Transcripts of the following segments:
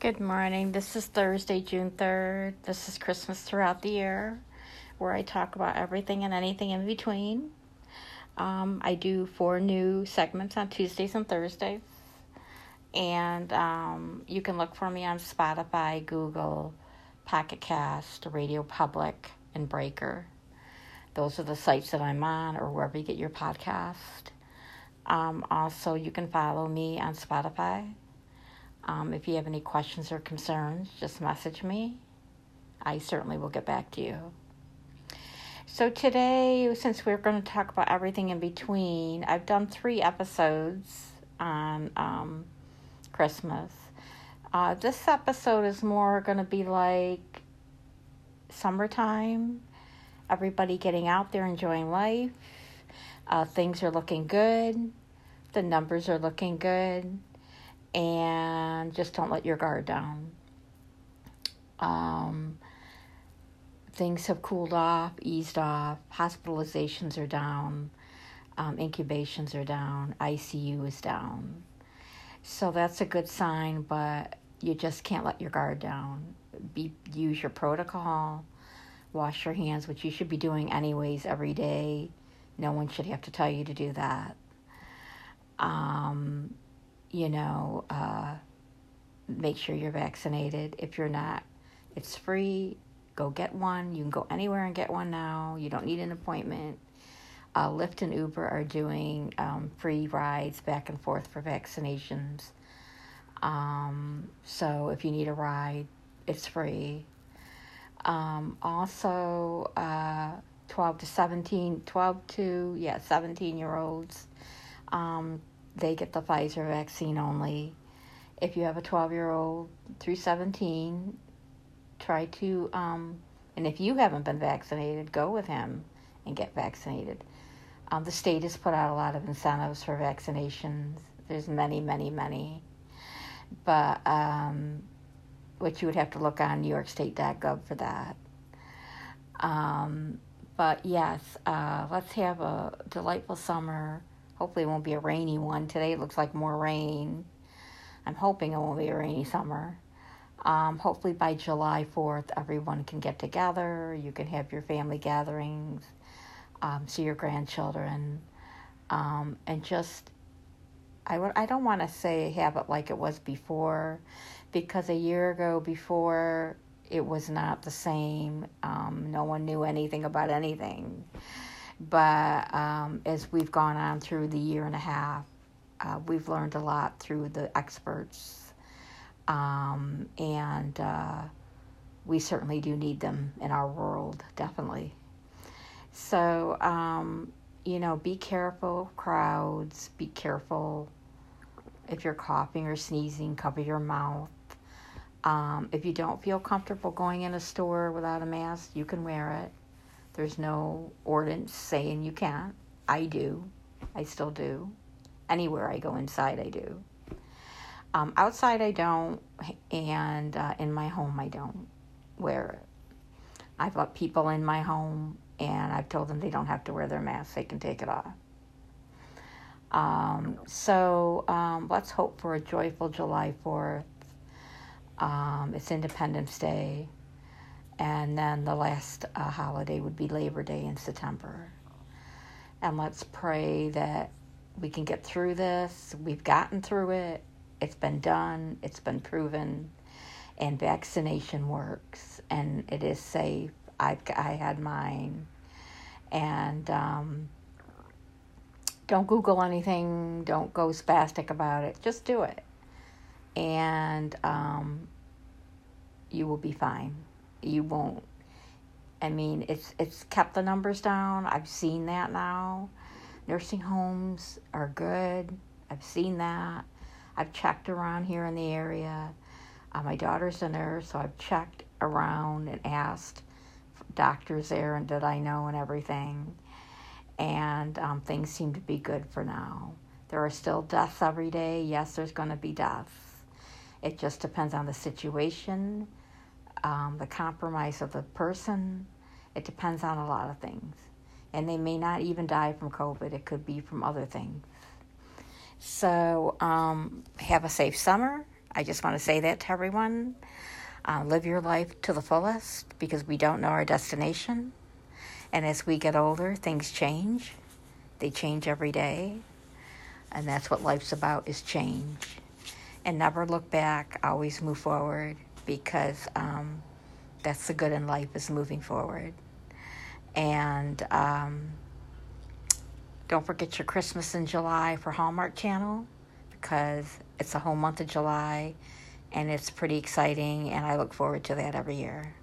Good morning. This is Thursday, June 3rd. This is Christmas throughout the year, where I talk about everything and anything in between. Um, I do four new segments on Tuesdays and Thursdays. And um, you can look for me on Spotify, Google, Pocket Cast, Radio Public, and Breaker. Those are the sites that I'm on, or wherever you get your podcast. Um, also, you can follow me on Spotify. Um, if you have any questions or concerns, just message me. I certainly will get back to you. So, today, since we're going to talk about everything in between, I've done three episodes on um, Christmas. Uh, this episode is more going to be like summertime, everybody getting out there enjoying life. Uh, things are looking good, the numbers are looking good and just don't let your guard down. Um, things have cooled off, eased off, hospitalizations are down, um, incubations are down, ICU is down. So that's a good sign, but you just can't let your guard down. Be use your protocol, wash your hands, which you should be doing anyways every day. No one should have to tell you to do that. Um, you know, uh, make sure you're vaccinated. If you're not, it's free. Go get one. You can go anywhere and get one now. You don't need an appointment. Uh, Lyft and Uber are doing um, free rides back and forth for vaccinations. Um, so if you need a ride, it's free. Um, also, uh, 12 to 17, 12 to, yeah, 17 year olds. Um, they get the Pfizer vaccine only. If you have a 12 year old through 17, try to, um, and if you haven't been vaccinated, go with him and get vaccinated. Um, the state has put out a lot of incentives for vaccinations. There's many, many, many. But, um, which you would have to look on NewYorkState.gov for that. Um, but yes, uh, let's have a delightful summer Hopefully, it won't be a rainy one. Today it looks like more rain. I'm hoping it won't be a rainy summer. Um, hopefully, by July 4th, everyone can get together. You can have your family gatherings, um, see your grandchildren, um, and just I w- I don't want to say have it like it was before, because a year ago before it was not the same. Um, no one knew anything about anything. But um, as we've gone on through the year and a half, uh, we've learned a lot through the experts. Um, and uh, we certainly do need them in our world, definitely. So, um, you know, be careful, crowds, be careful if you're coughing or sneezing, cover your mouth. Um, if you don't feel comfortable going in a store without a mask, you can wear it. There's no ordinance saying you can't. I do. I still do. Anywhere I go inside, I do. Um, outside, I don't, and uh, in my home, I don't wear it. I've got people in my home, and I've told them they don't have to wear their mask, they can take it off. Um, so um, let's hope for a joyful July 4th. Um, it's Independence Day and then the last uh, holiday would be Labor Day in September. And let's pray that we can get through this. We've gotten through it. It's been done. It's been proven, and vaccination works, and it is safe. I I had mine, and um, don't Google anything. Don't go spastic about it. Just do it, and um, you will be fine you won't. I mean, it's it's kept the numbers down. I've seen that now. Nursing homes are good. I've seen that. I've checked around here in the area. Uh, my daughter's a nurse, so I've checked around and asked doctors there and did I know and everything. And um, things seem to be good for now. There are still deaths every day. Yes, there's going to be deaths. It just depends on the situation um, the compromise of the person. It depends on a lot of things. And they may not even die from COVID, it could be from other things. So, um, have a safe summer. I just want to say that to everyone. Uh, live your life to the fullest because we don't know our destination. And as we get older, things change. They change every day. And that's what life's about is change. And never look back, always move forward because um, that's the good in life is moving forward. And um, don't forget your Christmas in July for Hallmark Channel because it's a whole month of July and it's pretty exciting, and I look forward to that every year.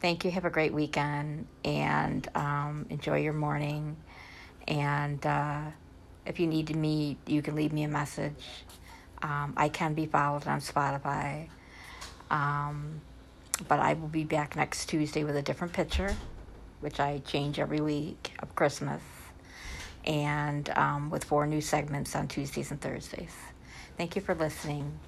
Thank you. Have a great weekend and um, enjoy your morning. And uh, if you need me, you can leave me a message. Um, I can be followed on Spotify. Um, but I will be back next Tuesday with a different picture, which I change every week of Christmas, and um, with four new segments on Tuesdays and Thursdays. Thank you for listening.